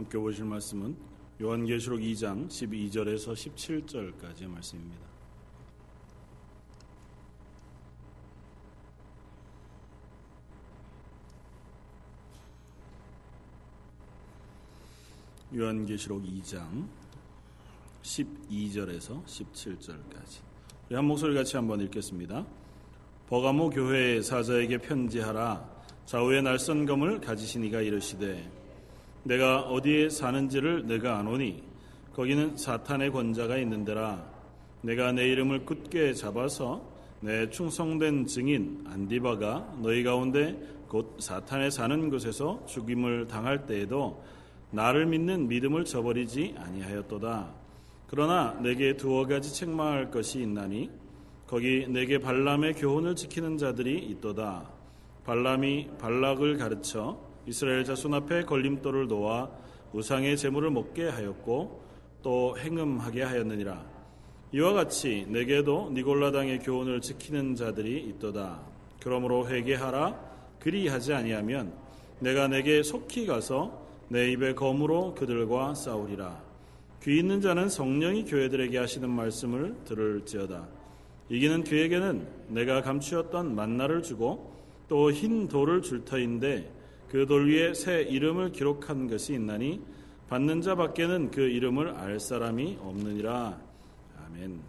함께 보실 말씀은 요한계시록 2장 12절에서 17절까지의 말씀입니다. 요한계시록 2장 12절에서 17절까지. 우리 한 목소리 같이 한번 읽겠습니다. 버가모 교회의 사자에게 편지하라. 좌우의 날선 검을 가지신 이가 이르시되 내가 어디에 사는지를 내가 아노니 거기는 사탄의 권자가 있는데라. 내가 내 이름을 굳게 잡아서 내 충성된 증인 안디바가 너희 가운데 곧 사탄에 사는 곳에서 죽임을 당할 때에도 나를 믿는 믿음을 저버리지 아니하였도다. 그러나 내게 두어 가지 책망할 것이 있나니 거기 내게 발람의 교훈을 지키는 자들이 있도다. 발람이 발락을 가르쳐 이스라엘 자손 앞에 걸림돌을 놓아 우상의 재물을 먹게 하였고 또 행음하게 하였느니라. 이와 같이 내게도 니골라당의 교훈을 지키는 자들이 있도다. 그러므로 회개하라. 그리하지 아니하면 내가 내게 속히 가서 내 입의 검으로 그들과 싸우리라. 귀 있는 자는 성령이 교회들에게 하시는 말씀을 들을지어다. 이기는 그에게는 내가 감추었던 만나를 주고 또 흰 돌을 줄 터인데 그 돌 위에 새 이름을 기록한 것이 있나니 받는 자 밖에는 그 이름을 알 사람이 없느니라. 아멘.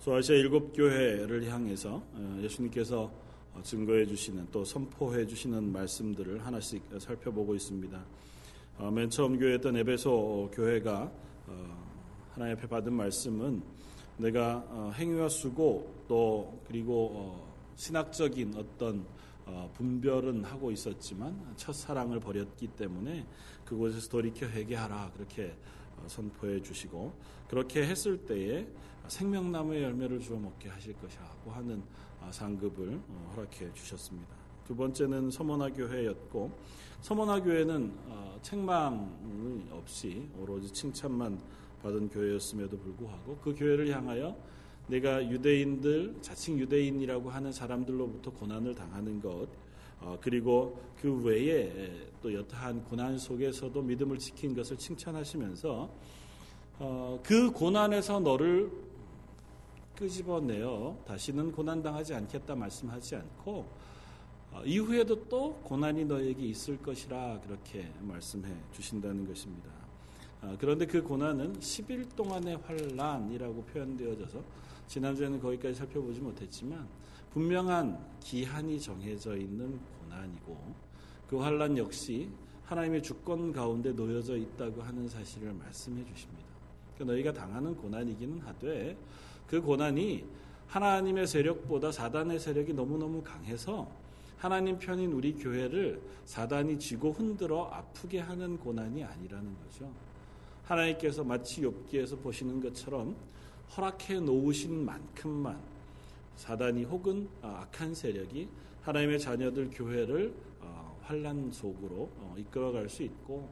소아시아 일곱 교회를 향해서 어, 예수님께서 어, 증거해 주시는 또 선포해 주시는 말씀들을 하나씩 살펴보고 있습니다. 어, 맨 처음 교회였던 에베소 교회가 어, 하나님 앞에 받은 말씀은 내가 행위와 수고 또 그리고 신학적인 어떤 분별은 하고 있었지만 첫사랑을 버렸기 때문에 그곳에서 돌이켜 회개하라 그렇게 선포해 주시고 그렇게 했을 때에 생명나무의 열매를 주어 먹게 하실 것이라고 하는 아, 상급을 어, 허락해 주셨습니다. 두 번째는 서머나 교회였고 서머나 교회는 어, 책망이 없이 오로지 칭찬만 받은 교회였음에도 불구하고 그 교회를 향하여 내가 유대인들 자칭 유대인이라고 하는 사람들로부터 고난을 당하는 것 어, 그리고 그 외에 또 여타한 고난 속에서도 믿음을 지킨 것을 칭찬하시면서 그 고난에서 너를 끄집어내어 다시는 고난당하지 않겠다 말씀하지 않고 어, 이후에도 또 고난이 너에게 있을 것이라 그렇게 말씀해 주신다는 것입니다. 어, 그런데 그 고난은 10일 동안의 환란이라고 표현되어져서 지난주에는 거기까지 살펴보지 못했지만 분명한 기한이 정해져 있는 고난이고 그 환란 역시 하나님의 주권 가운데 놓여져 있다고 하는 사실을 말씀해 주십니다. 그러니까 너희가 당하는 고난이기는 하되 그 고난이 하나님의 세력보다 사단의 세력이 너무너무 강해서 하나님 편인 우리 교회를 사단이 쥐고 흔들어 아프게 하는 고난이 아니라는 거죠. 하나님께서 마치 욥기에서 보시는 것처럼 허락해 놓으신 만큼만 사단이 혹은 악한 세력이 하나님의 자녀들 교회를 어, 환란 속으로 어, 이끌어갈 수 있고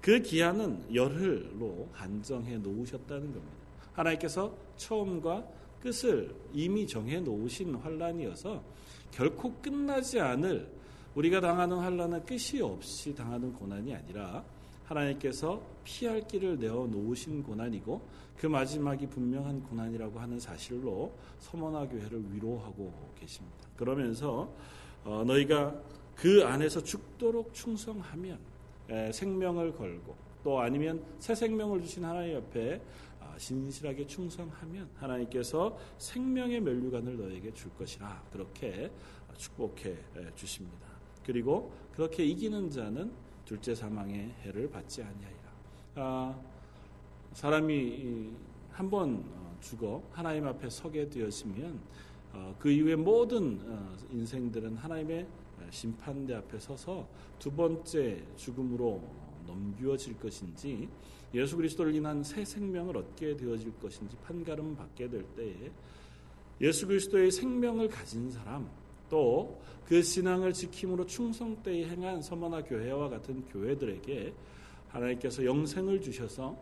그 기한은 열흘로 한정해 놓으셨다는 겁니다. 하나님께서 처음과 끝을 이미 정해 놓으신 환란이어서 결코 끝나지 않을 우리가 당하는 환란은 끝이 없이 당하는 고난이 아니라 하나님께서 피할 길을 내어 놓으신 고난이고 그 마지막이 분명한 고난이라고 하는 사실로 서머나 교회를 위로하고 계십니다. 그러면서 어, 너희가 그 안에서 죽도록 충성하면 생명을 걸고 또 아니면 새 생명을 주신 하나님 옆에 신실하게 충성하면 하나님께서 생명의 멸류관을 너에게 줄 것이라 그렇게 축복해 주십니다. 그리고 그렇게 이기는 자는 둘째 사망의 해를 받지 아니하리라. 아, 사람이 한번 어, 죽어 하나님 앞에 서게 되었으면 어, 그 이후에 모든 어, 인생들은 하나님의 심판대 앞에 서서 두 번째 죽음으로 넘겨질 것인지 예수 그리스도를 인한 새 생명을 얻게 되어질 것인지 판가름 받게 될 때에 예수 그리스도의 생명을 가진 사람 또 그 신앙을 지킴으로 충성되이 행한 서머나 교회와 같은 교회들에게 하나님께서 영생을 주셔서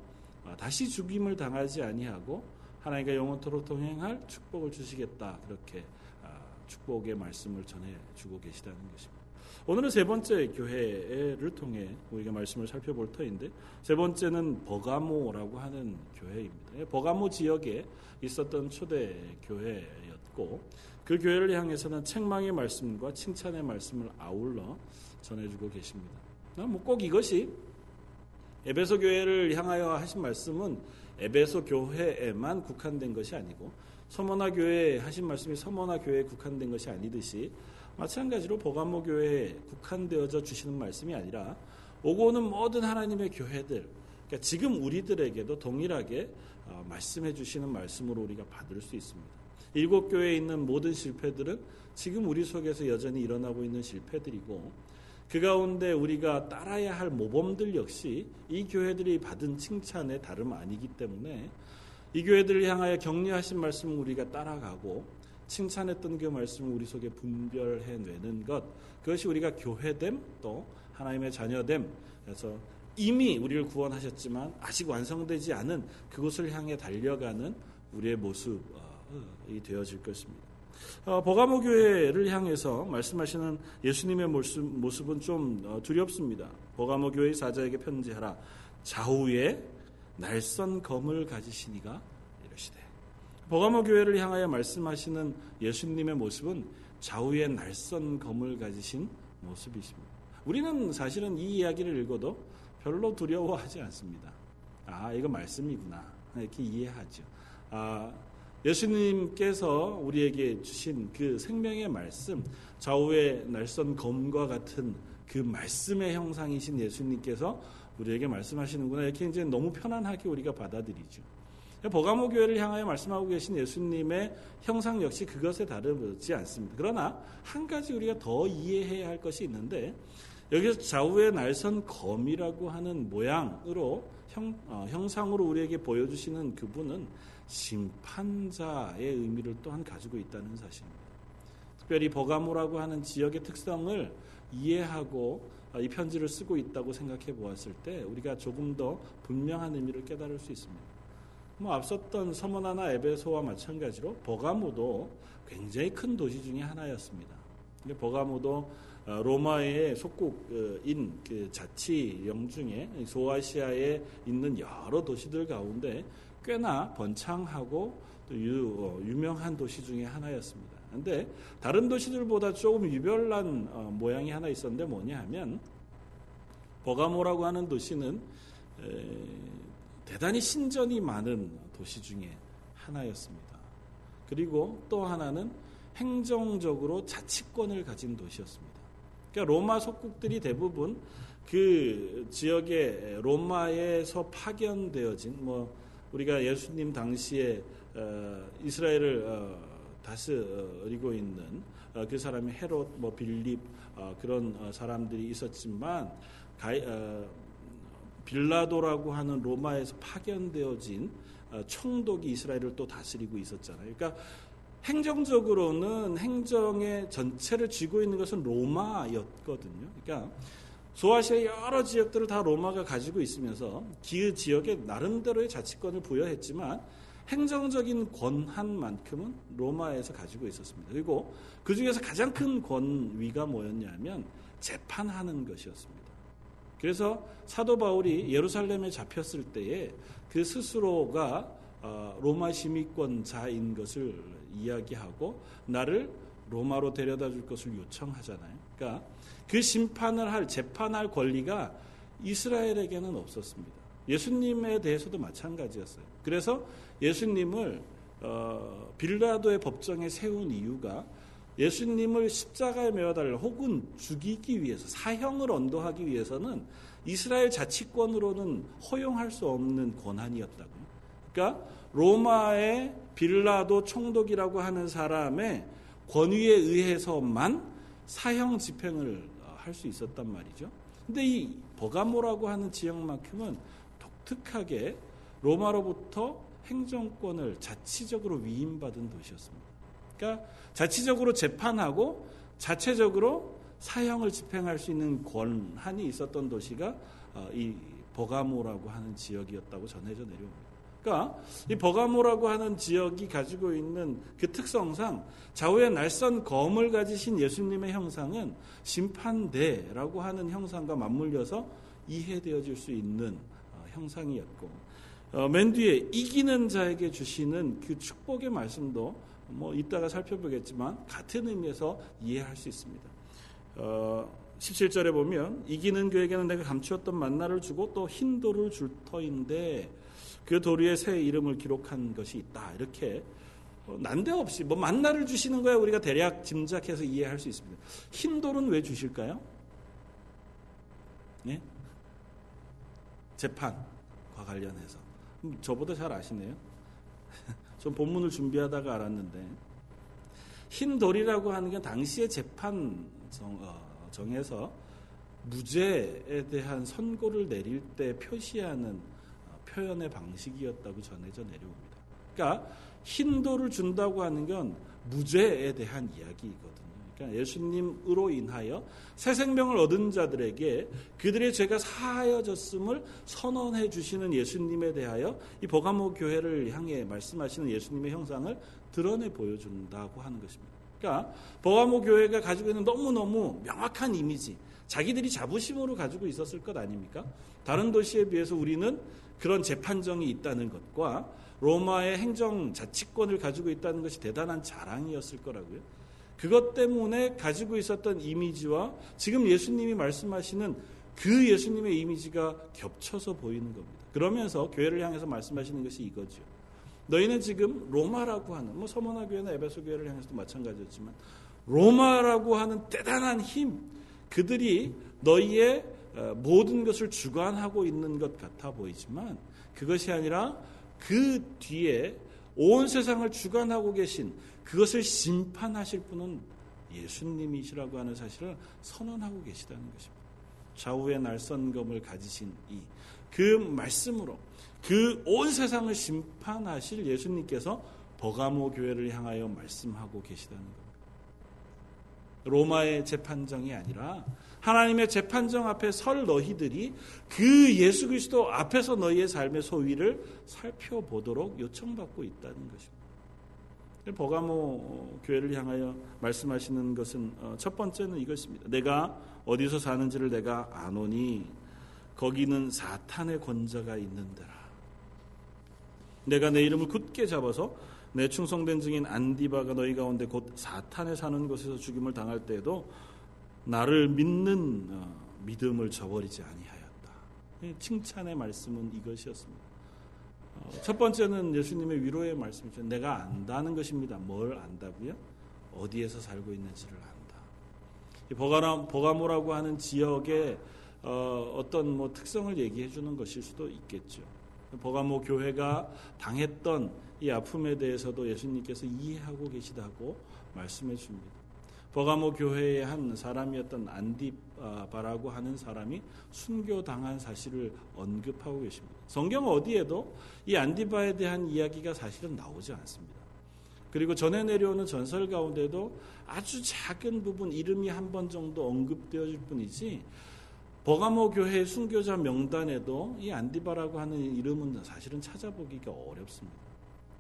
다시 죽임을 당하지 아니하고 하나님과 영원토록 동행할 축복을 주시겠다 그렇게 아, 축복의 말씀을 전해 주고 계시다는 것입니다. 오늘은 세 번째 교회를 통해 우리가 말씀을 살펴볼 터인데 세 번째는 버가모라고 하는 교회입니다. 버가모 지역에 있었던 초대 교회였고 그 교회를 향해서는 책망의 말씀과 칭찬의 말씀을 아울러 전해주고 계십니다. 뭐꼭 이것이 에베소 교회를 향하여 하신 말씀은 에베소 교회에만 국한된 것이 아니고 서머나 교회에 하신 말씀이 서머나 교회에 국한된 것이 아니듯이 마찬가지로 보감모 교회에 국한되어져 주시는 말씀이 아니라 오고 오는 모든 하나님의 교회들 그러니까 지금 우리들에게도 동일하게 어, 말씀해 주시는 말씀으로 우리가 받을 수 있습니다. 일곱 교회에 있는 모든 실패들은 지금 우리 속에서 여전히 일어나고 있는 실패들이고 그 가운데 우리가 따라야 할 모범들 역시 이 교회들이 받은 칭찬의 다름 아니기 때문에 이 교회들을 향하여 격려하신 말씀을 우리가 따라가고 칭찬했던 그 말씀을 우리 속에 분별해내는 것 그것이 우리가 교회됨 또 하나님의 자녀됨 그래서 이미 우리를 구원하셨지만 아직 완성되지 않은 그곳을 향해 달려가는 우리의 모습 이 되어질 것입니다. 어, 버가모 교회를 향해서 말씀하시는 예수님의 모습, 모습은 좀 어, 두렵습니다. 버가모 교회 사자에게 편지하라. 좌우에 날선 검을 가지시니가 이러시되. 버가모 교회를 향하여 말씀하시는 예수님의 모습은 좌우에 날선 검을 가지신 모습이십니다. 우리는 사실은 이 이야기를 읽어도 별로 두려워하지 않습니다. 아, 이거 말씀이구나. 이렇게 이해하죠. 아, 예수님께서 우리에게 주신 그 생명의 말씀, 좌우의 날선 검과 같은 그 말씀의 형상이신 예수님께서 우리에게 말씀하시는구나. 이렇게 이제 너무 편안하게 우리가 받아들이죠. 버가모 교회를 향하여 말씀하고 계신 예수님의 형상 역시 그것에 다르지 않습니다. 그러나 한 가지 우리가 더 이해해야 할 것이 있는데 여기서 좌우의 날선 검이라고 하는 모양으로 형, 어, 형상으로 우리에게 보여주시는 그분은 심판자의 의미를 또한 가지고 있다는 사실입니다. 특별히 버가모라고 하는 지역의 특성을 이해하고 이 편지를 쓰고 있다고 생각해 보았을 때 우리가 조금 더 분명한 의미를 깨달을 수 있습니다. 뭐 앞섰던 서머나나 에베소와 마찬가지로 버가모도 굉장히 큰 도시 중의 하나였습니다. 버가모도 어, 로마의 속국인 그 자치령 중에 소아시아에 있는 여러 도시들 가운데 꽤나 번창하고 또 유, 어, 유명한 도시 중에 하나였습니다. 그런데 다른 도시들보다 조금 유별난 어, 모양이 하나 있었는데 뭐냐 하면 버가모라고 하는 도시는 에, 대단히 신전이 많은 도시 중에 하나였습니다. 그리고 또 하나는 행정적으로 자치권을 가진 도시였습니다. 그러니까 로마 속국들이 대부분 그 지역에 로마에서 파견되어진 뭐 우리가 예수님 당시에 어, 이스라엘을 어, 다스리고 있는 어, 그 사람이 헤롯, 뭐 빌립 그런 사람들이 있었지만 빌라도라고 하는 로마에서 파견되어진 총독이 이스라엘을 또 다스리고 있었잖아요. 그러니까 행정적으로는 행정의 전체를 쥐고 있는 것은 로마였거든요. 그러니까 소아시아 여러 지역들을 다 로마가 가지고 있으면서 그 지역에 나름대로의 자치권을 부여했지만 행정적인 권한만큼은 로마에서 가지고 있었습니다. 그리고 그 중에서 가장 큰 권위가 뭐였냐면 재판하는 것이었습니다. 그래서 사도 바울이 예루살렘에 잡혔을 때에 그 스스로가 어, 로마 시민권자인 것을 이야기하고 나를 로마로 데려다 줄 것을 요청하잖아요. 그러니까 그 심판을 할 재판할 권리가 이스라엘에게는 없었습니다. 예수님에 대해서도 마찬가지였어요. 그래서 예수님을 어, 빌라도의 법정에 세운 이유가 예수님을 십자가에 메어달라 혹은 죽이기 위해서 사형을 언도하기 위해서는 이스라엘 자치권으로는 허용할 수 없는 권한이었다고요. 그러니까 로마의 빌라도 총독이라고 하는 사람의 권위에 의해서만 사형 집행을 할 수 있었단 말이죠. 근데 이 버가모라고 하는 지역만큼은 독특하게 로마로부터 행정권을 자치적으로 위임받은 도시였습니다. 그러니까 자치적으로 재판하고 자체적으로 사형을 집행할 수 있는 권한이 있었던 도시가 어, 이 버가모라고 하는 지역이었다고 전해져 내려옵니다. 그러니까 이 버가모라고 하는 지역이 가지고 있는 그 특성상 좌우에 날선 검을 가지신 예수님의 형상은 심판대라고 하는 형상과 맞물려서 이해되어질 수 있는 어, 형상이었고 어, 맨 뒤에 이기는 자에게 주시는 그 축복의 말씀도 뭐 이따가 살펴보겠지만 같은 의미에서 이해할 수 있습니다. 어, 17절에 보면 이기는 그에게는 내가 감추었던 만나를 주고 또 흰 돌을 줄 터인데 그 도리에 새 이름을 기록한 것이 있다. 이렇게 어, 난데없이 뭐 만나를 주시는 거야 우리가 대략 짐작해서 이해할 수 있습니다. 흰 돌은 왜 주실까요? 예? 재판과 관련해서 음, 저보다 잘 아시네요. 전 본문을 준비하다가 알았는데 흰 돌이라고 하는 게 당시의 재판 정, 어, 정에서 무죄에 대한 선고를 내릴 때 표시하는 어, 표현의 방식이었다고 전해져 내려옵니다. 그러니까 흰돌을 준다고 하는 건 무죄에 대한 이야기이거든요. 그러니까 예수님으로 인하여 새 생명을 얻은 자들에게 그들의 죄가 사하여졌음을 선언해 주시는 예수님에 대하여 이 버가모 교회를 향해 말씀하시는 예수님의 형상을 드러내 보여준다고 하는 것입니다. 그러니까 버가모 교회가 가지고 있는 너무너무 명확한 이미지, 자기들이 자부심으로 가지고 있었을 것 아닙니까? 다른 도시에 비해서 우리는 그런 재판정이 있다는 것과 로마의 행정 자치권을 가지고 있다는 것이 대단한 자랑이었을 거라고요. 그것 때문에 가지고 있었던 이미지와 지금 예수님이 말씀하시는 그 예수님의 이미지가 겹쳐서 보이는 겁니다. 그러면서 교회를 향해서 말씀하시는 것이 이거죠. 너희는 지금 로마라고 하는 뭐 서머나 교회나 에베소 교회를 향해서도 마찬가지였지만 로마라고 하는 대단한 힘 그들이 너희의 어, 모든 것을 주관하고 있는 것 같아 보이지만 그것이 아니라 그 뒤에 온 세상을 주관하고 계신 그것을 심판하실 분은 예수님이시라고 하는 사실을 선언하고 계시다는 것입니다. 좌우의 날선검을 가지신 이 그 말씀으로 그 온 세상을 심판하실 예수님께서 버가모 교회를 향하여 말씀하고 계시다는 겁니다. 로마의 재판정이 아니라 하나님의 재판정 앞에 설 너희들이 그 예수 그리스도 앞에서 너희의 삶의 소위를 살펴보도록 요청받고 있다는 것입니다. 버가모 교회를 향하여 말씀하시는 것은 어, 첫 번째는 이것입니다. 내가 어디서 사는지를 내가 아노니 거기는 사탄의 권자가 있는데라. 내가 내 이름을 굳게 잡아서 내 충성된 증인 안디바가 너희 가운데 곧 사탄에 사는 곳에서 죽임을 당할 때에도 나를 믿는 어, 믿음을 저버리지 아니하였다. 칭찬의 말씀은 이것이었습니다. 어, 첫 번째는 예수님의 위로의 말씀이죠. 내가 안다는 것입니다. 뭘 안다고요? 어디에서 살고 있는지를 안다. 버가모라고 하는 지역의 어, 떤 뭐 특성을 얘기해 주는 것일 수도 있겠죠. 버가모 교회가 당했던 이 아픔에 대해서도 예수님께서 이해하고 계시다고 말씀해 줍니다. 버가모 교회의 한 사람이었던 안디바라고 하는 사람이 순교당한 사실을 언급하고 계십니다. 성경 어디에도 이 안디바에 대한 이야기가 사실은 나오지 않습니다. 그리고 전해 내려오는 전설 가운데도 아주 작은 부분 이름이 한 번 정도 언급되어질 뿐이지 버가모 교회 순교자 명단에도 이 안디바라고 하는 이름은 사실은 찾아보기가 어렵습니다.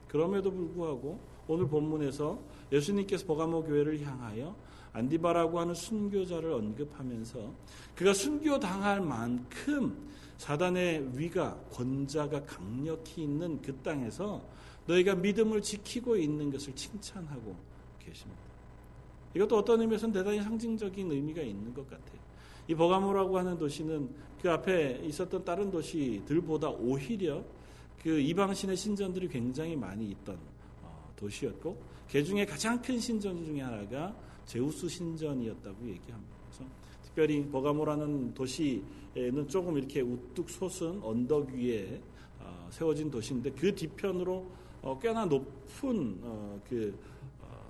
그럼에도 불구하고 오늘 본문에서 예수님께서 버가모 교회를 향하여 안디바라고 하는 순교자를 언급하면서 그가 순교당할 만큼 사단의 위가 권자가 강력히 있는 그 땅에서 너희가 믿음을 지키고 있는 것을 칭찬하고 계십니다. 이것도 어떤 의미에서는 대단히 상징적인 의미가 있는 것 같아요. 이 버가모라고 하는 도시는 그 앞에 있었던 다른 도시들보다 오히려 그 이방신의 신전들이 굉장히 많이 있던 어, 도시였고 그 중에 가장 큰 신전 중에 하나가 제우스 신전이었다고 얘기합니다. 그래서 특별히 버가모라는 도시에는 조금 이렇게 우뚝 솟은 언덕 위에 어, 세워진 도시인데 그 뒤편으로 어, 꽤나 높은 그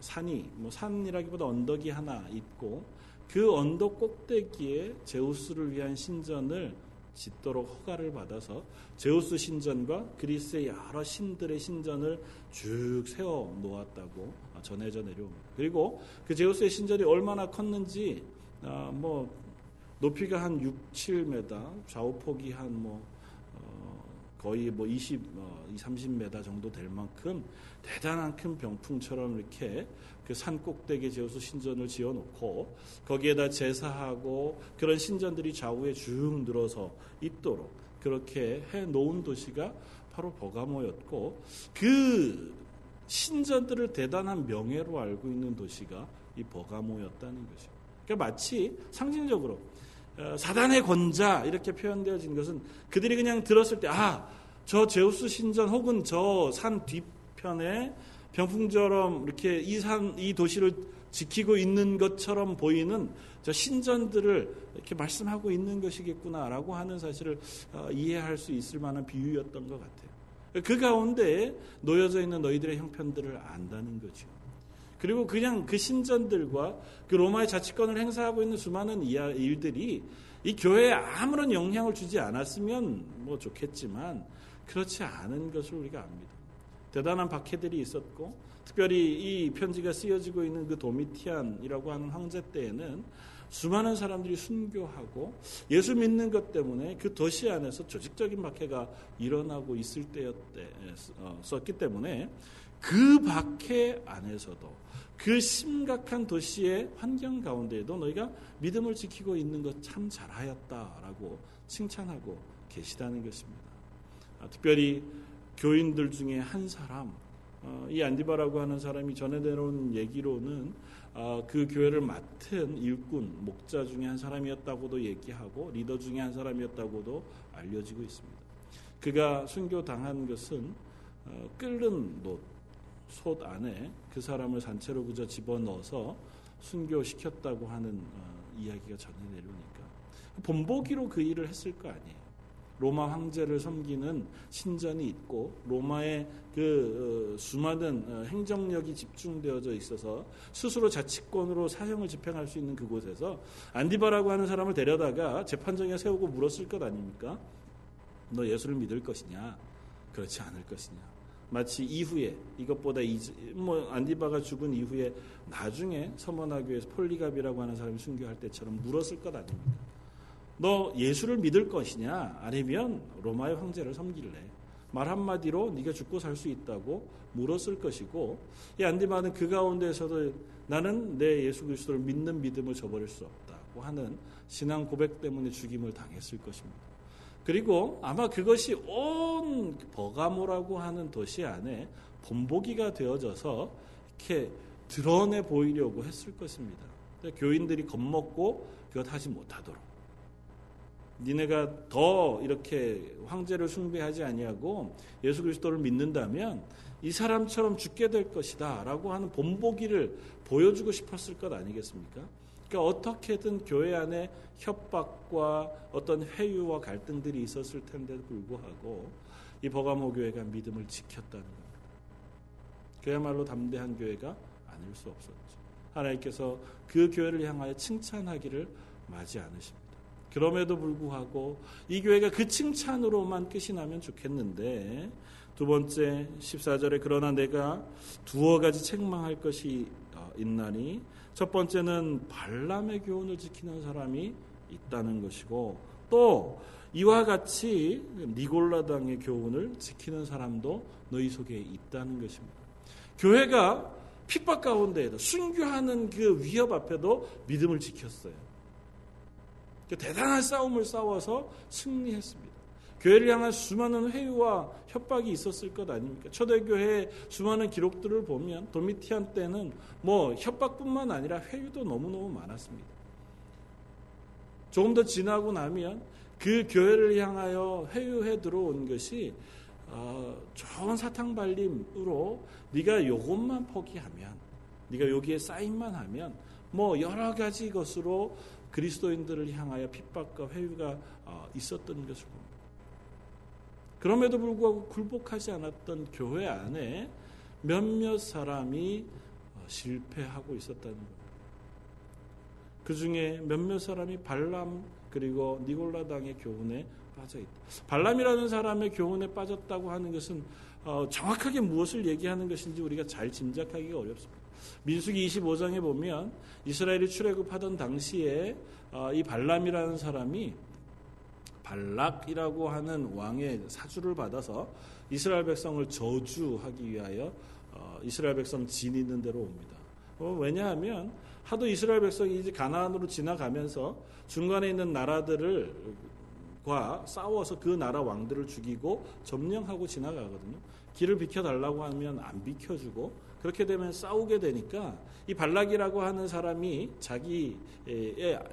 산이 뭐 산이라기보다 언덕이 하나 있고 그 언덕 꼭대기에 제우스를 위한 신전을 짓도록 허가를 받아서 제우스 신전과 그리스의 여러 신들의 신전을 쭉 세워 놓았다고 전해져 내려옵니다. 그리고 그 제우스의 신전이 얼마나 컸는지 아, 뭐 높이가 한 6, 7m, 좌우폭이 한뭐 어, 거의 뭐 20, 어, 30m 정도 될 만큼 대단한 큰 병풍처럼 이렇게 그 산 꼭대기에 제우스 신전을 지어 놓고 거기에다 제사하고 그런 신전들이 좌우에 쭉 늘어서 있도록 그렇게 해 놓은 도시가 바로 버가모였고 그 신전들을 대단한 명예로 알고 있는 도시가 이 버가모였다는 것이죠. 그러니까 마치 상징적으로 어, 사단의 권자 이렇게 표현되어진 것은 그들이 그냥 들었을 때 아, 저 제우스 신전 혹은 저 산 뒤편에 병풍처럼 이렇게 이 산, 이 도시를 지키고 있는 것처럼 보이는 저 신전들을 이렇게 말씀하고 있는 것이겠구나라고 하는 사실을 어, 이해할 수 있을 만한 비유였던 것 같아요. 그 가운데 놓여져 있는 너희들의 형편들을 안다는 거죠. 그리고 그냥 그 신전들과 그 로마의 자치권을 행사하고 있는 수많은 일들이 이 교회에 아무런 영향을 주지 않았으면 뭐 좋겠지만 그렇지 않은 것을 우리가 압니다. 대단한 박해들이 있었고 특별히 이 편지가 쓰여지고 있는 그 도미티안이라고 하는 황제 때에는 수많은 사람들이 순교하고 예수 믿는 것 때문에 그 도시 안에서 조직적인 박해가 일어나고 있을 때였었기 때문에 그 박해 안에서도 그 심각한 도시의 환경 가운데에도 너희가 믿음을 지키고 있는 것 참 잘하였다라고 칭찬하고 계시다는 것입니다. 아, 특별히 교인들 중에 한 사람, 어, 이 안디바라고 하는 사람이 전해내놓은 얘기로는 어, 그 교회를 맡은 일꾼, 목자 중에 한 사람이었다고도 얘기하고 리더 중에 한 사람이었다고도 알려지고 있습니다. 그가 순교 당한 것은 어, 끓는 놋, 솥 안에 그 사람을 산채로 그저 집어넣어서 순교시켰다고 하는 어, 이야기가 전해 내려오니까 본보기로 그 일을 했을 거 아니에요. 로마 황제를 섬기는 신전이 있고 로마의 그 어, 수많은 어, 행정력이 집중되어져 있어서 스스로 자치권으로 사형을 집행할 수 있는 그곳에서 안디바라고 하는 사람을 데려다가 재판정에 세우고 물었을 것 아닙니까? 너 예수를 믿을 것이냐? 그렇지 않을 것이냐? 마치 이후에 이것보다 뭐 안디바가 죽은 이후에 나중에 서머나교에서 폴리갑이라고 하는 사람이 순교할 때처럼 물었을 것 아닙니까? 너 예수를 믿을 것이냐 아니면 로마의 황제를 섬길래 말 한마디로 네가 죽고 살 수 있다고 물었을 것이고 이 안디바는 그 가운데에서도 나는 내 예수 그리스도를 믿는 믿음을 저버릴 수 없다고 하는 신앙 고백 때문에 죽임을 당했을 것입니다. 그리고 아마 그것이 온 버가모라고 하는 도시 안에 본보기가 되어져서 이렇게 드러내 보이려고 했을 것입니다. 교인들이 겁먹고 그것 하지 못하도록. 니네가 더 이렇게 황제를 숭배하지 아니하고 예수 그리스도를 믿는다면 이 사람처럼 죽게 될 것이다라고 하는 본보기를 보여주고 싶었을 것 아니겠습니까? 그러니까 어떻게든 교회 안에 협박과 어떤 회유와 갈등들이 있었을 텐데도 불구하고 이 버가모 교회가 믿음을 지켰다는 겁니다. 그야말로 담대한 교회가 아닐 수 없었죠. 하나님께서 그 교회를 향하여 칭찬하기를 마지 않으십니다. 그럼에도 불구하고 이 교회가 그 칭찬으로만 끝이 나면 좋겠는데 두 번째 14절에 그러나 내가 두어 가지 책망할 것이 어, 있나니 첫 번째는 발람의 교훈을 지키는 사람이 있다는 것이고 또 이와 같이 니골라당의 교훈을 지키는 사람도 너희 속에 있다는 것입니다. 교회가 핍박 가운데에도 순교하는 그 위협 앞에도 믿음을 지켰어요. 그 대단한 싸움을 싸워서 승리했습니다. 교회를 향한 수많은 회유와 협박이 있었을 것 아닙니까? 초대교회의 수많은 기록들을 보면 도미티안 때는 뭐 협박뿐만 아니라 회유도 너무너무 많았습니다. 조금 더 지나고 나면 그 교회를 향하여 회유해 들어온 것이 어, 좋은 사탕 발림으로 네가 요것만 포기하면 네가 여기에 사인만 하면 뭐 여러 가지 것으로 그리스도인들을 향하여 핍박과 회유가 어, 있었던 것을 봅니다. 그럼에도 불구하고 굴복하지 않았던 교회 안에 몇몇 사람이 어, 실패하고 있었다는 겁니다. 그 중에 몇몇 사람이 발람 그리고 니골라당의 교훈에 빠져 있다. 발람이라는 사람의 교훈에 빠졌다고 하는 것은 어, 정확하게 무엇을 얘기하는 것인지 우리가 잘 짐작하기가 어렵습니다. 민수기 25장에 보면 이스라엘이 출애굽하던 당시에 어, 이 발람이라는 사람이 발락이라고 하는 왕의 사주를 받아서 이스라엘 백성을 저주하기 위하여 어, 이스라엘 백성 지니는 대로 옵니다. 어, 왜냐하면 하도 이스라엘 백성이 이제 가나안으로 지나가면서 중간에 있는 나라들을 과 싸워서 그 나라 왕들을 죽이고 점령하고 지나가거든요. 길을 비켜달라고 하면 안 비켜주고 그렇게 되면 싸우게 되니까 이 발락이라고 하는 사람이 자기의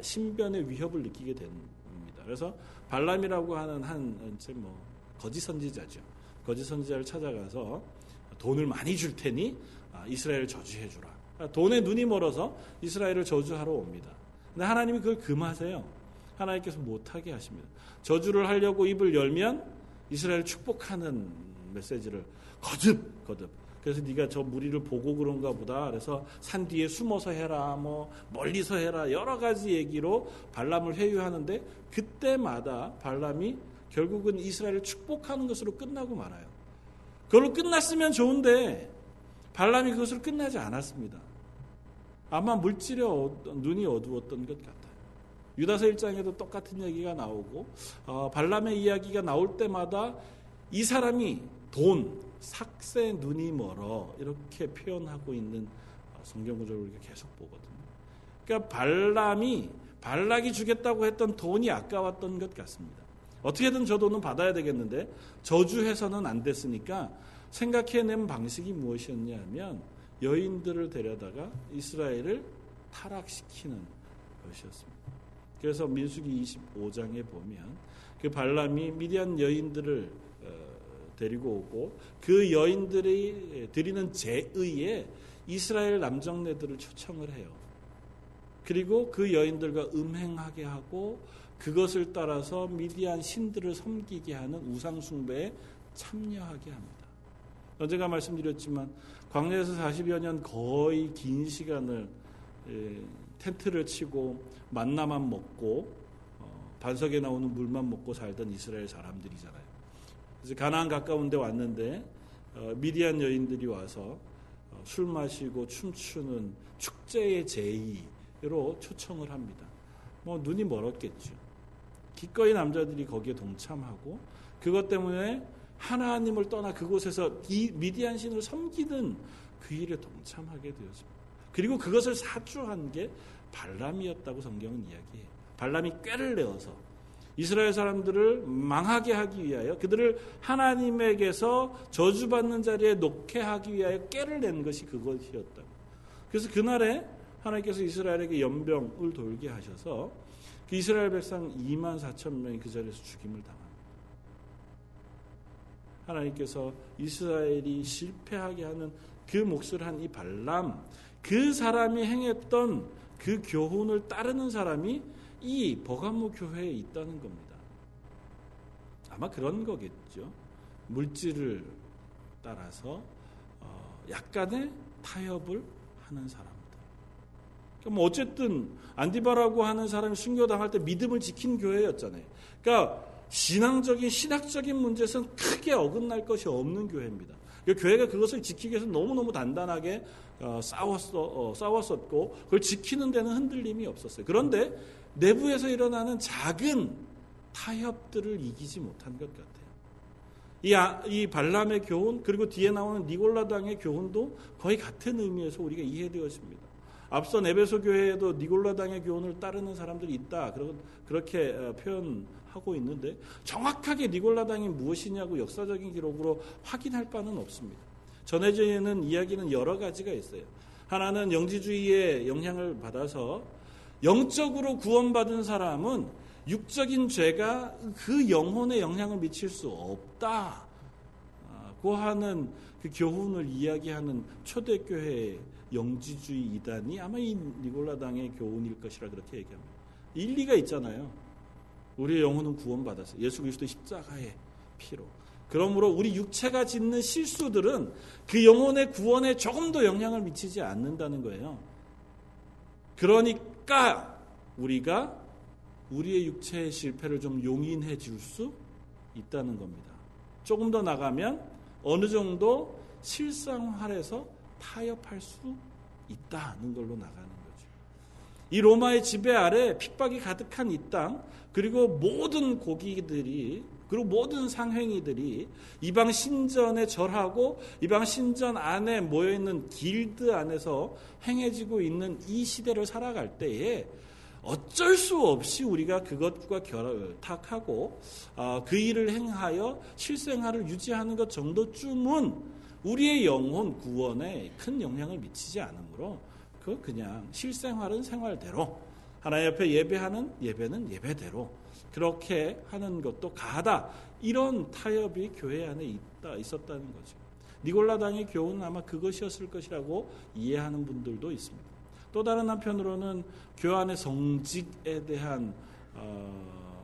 신변의 위협을 느끼게 됩니다. 그래서 발람이라고 하는 한뭐 거짓 선지자죠. 거짓 선지자를 찾아가서 돈을 많이 줄 테니 아, 이스라엘을 저주해 주라. 그러니까 돈에 눈이 멀어서 이스라엘을 저주하러 옵니다. 근데 하나님이 그걸 금하세요. 하나님께서 못하게 하십니다. 저주를 하려고 입을 열면 이스라엘 축복하는 메시지를 거듭 거듭. 그래서 네가 저 무리를 보고 그런가 보다. 그래서 산 뒤에 숨어서 해라, 뭐 멀리서 해라 여러 가지 얘기로 발람을 회유하는데 그때마다 발람이 결국은 이스라엘을 축복하는 것으로 끝나고 말아요. 그걸로 끝났으면 좋은데 발람이 그것으로 끝나지 않았습니다. 아마 물질에 눈이 어두웠던 것 같아요. 유다서 1장에도 똑같은 얘기가 나오고 어, 발람의 이야기가 나올 때마다 이 사람이 돈, 삭새 눈이 멀어 이렇게 표현하고 있는 어, 성경 구절을 우리가 계속 보거든요. 그러니까 발람이 발락이 주겠다고 했던 돈이 아까웠던 것 같습니다. 어떻게든 저 돈은 받아야 되겠는데 저주해서는 안 됐으니까 생각해낸 방식이 무엇이었냐 하면 여인들을 데려다가 이스라엘을 타락시키는 것이었습니다. 그래서 민수기 25장에 보면 그 발람이 미디안 여인들을 어, 데리고 오고 그 여인들이 드리는 제의에 이스라엘 남정네들을 초청을 해요. 그리고 그 여인들과 음행하게 하고 그것을 따라서 미디안 신들을 섬기게 하는 우상숭배에 참여하게 합니다. 언제가 말씀드렸지만 광야에서 40여 년 거의 긴 시간을 예, 텐트를 치고 만나만 먹고 어, 반석에 나오는 물만 먹고 살던 이스라엘 사람들이잖아요. 그래서 가나안 가까운 데 왔는데 어, 미디안 여인들이 와서 어, 술 마시고 춤추는 축제의 제의로 초청을 합니다. 뭐 눈이 멀었겠죠. 기꺼이 남자들이 거기에 동참하고 그것 때문에 하나님을 떠나 그곳에서 이 미디안 신을 섬기는 그 일에 동참하게 되었습니다. 그리고 그것을 사주한 게 발람이었다고 성경은 이야기해요. 발람이 꾀를 내어서 이스라엘 사람들을 망하게 하기 위하여 그들을 하나님에게서 저주받는 자리에 놓게 하기 위하여 꾀를 낸 것이 그것이었다. 그래서 그날에 하나님께서 이스라엘에게 연병을 돌게 하셔서 그 이스라엘 백성 2만 4천 명이 그 자리에서 죽임을 당합니다. 하나님께서 이스라엘이 실패하게 하는 그 몫을 한 이 발람 그 사람이 행했던 그 교훈을 따르는 사람이 이 버가모 교회에 있다는 겁니다. 아마 그런 거겠죠. 물질을 따라서 어, 약간의 타협을 하는 사람들. 그러니까 뭐 어쨌든 안디바라고 하는 사람이 순교당할 때 믿음을 지킨 교회였잖아요. 그러니까 신앙적인 신학적인 문제에서는 크게 어긋날 것이 없는 교회입니다. 교회가 그것을 지키기 위해서 너무너무 단단하게 어, 싸웠어, 어, 싸웠었고 그걸 지키는 데는 흔들림이 없었어요. 그런데 내부에서 일어나는 작은 타협들을 이기지 못한 것 같아요. 이, 아, 이 발람의 교훈 그리고 뒤에 나오는 니골라당의 교훈도 거의 같은 의미에서 우리가 이해되었습니다. 앞서 에베소 교회에도 니골라당의 교훈을 따르는 사람들이 있다. 그렇게 어, 표현하고 있는데 정확하게 니골라당이 무엇이냐고 역사적인 기록으로 확인할 바는 없습니다. 전해져 있는 이야기는 여러 가지가 있어요. 하나는 영지주의의 영향을 받아서 영적으로 구원받은 사람은 육적인 죄가 그 영혼에 영향을 미칠 수 없다. 고 하는 그 교훈을 이야기하는 초대교회의 영지주의 이단이 아마 이 니골라당의 교훈일 것이라 그렇게 얘기합니다. 일리가 있잖아요. 우리의 영혼은 구원받았어요. 예수 그리스도 십자가의 피로. 그러므로 우리 육체가 짓는 실수들은 그 영혼의 구원에 조금도 영향을 미치지 않는다는 거예요. 그러니 까 우리가 우리의 육체의 실패를 좀 용인해 줄 수 있다는 겁니다. 조금 더 나가면 어느 정도 실상활에서 타협할 수 있다는 걸로 나가는 거죠. 이 로마의 지배 아래 핍박이 가득한 이 땅, 그리고 모든 고기들이 그리고 모든 상행이들이 이방 신전에 절하고 이방 신전 안에 모여 있는 길드 안에서 행해지고 있는 이 시대를 살아갈 때에 어쩔 수 없이 우리가 그것과 결탁하고 어, 그 일을 행하여 실생활을 유지하는 것 정도쯤은 우리의 영혼 구원에 큰 영향을 미치지 않으므로 그 그냥 실생활은 생활대로 하나님 옆에 예배하는 예배는 예배대로 그렇게 하는 것도 가하다. 이런 타협이 교회 안에 있다, 있었다는 거죠. 니골라당의 교훈은 아마 그것이었을 것이라고 이해하는 분들도 있습니다. 또 다른 한편으로는 교환의 성직에 대한 어,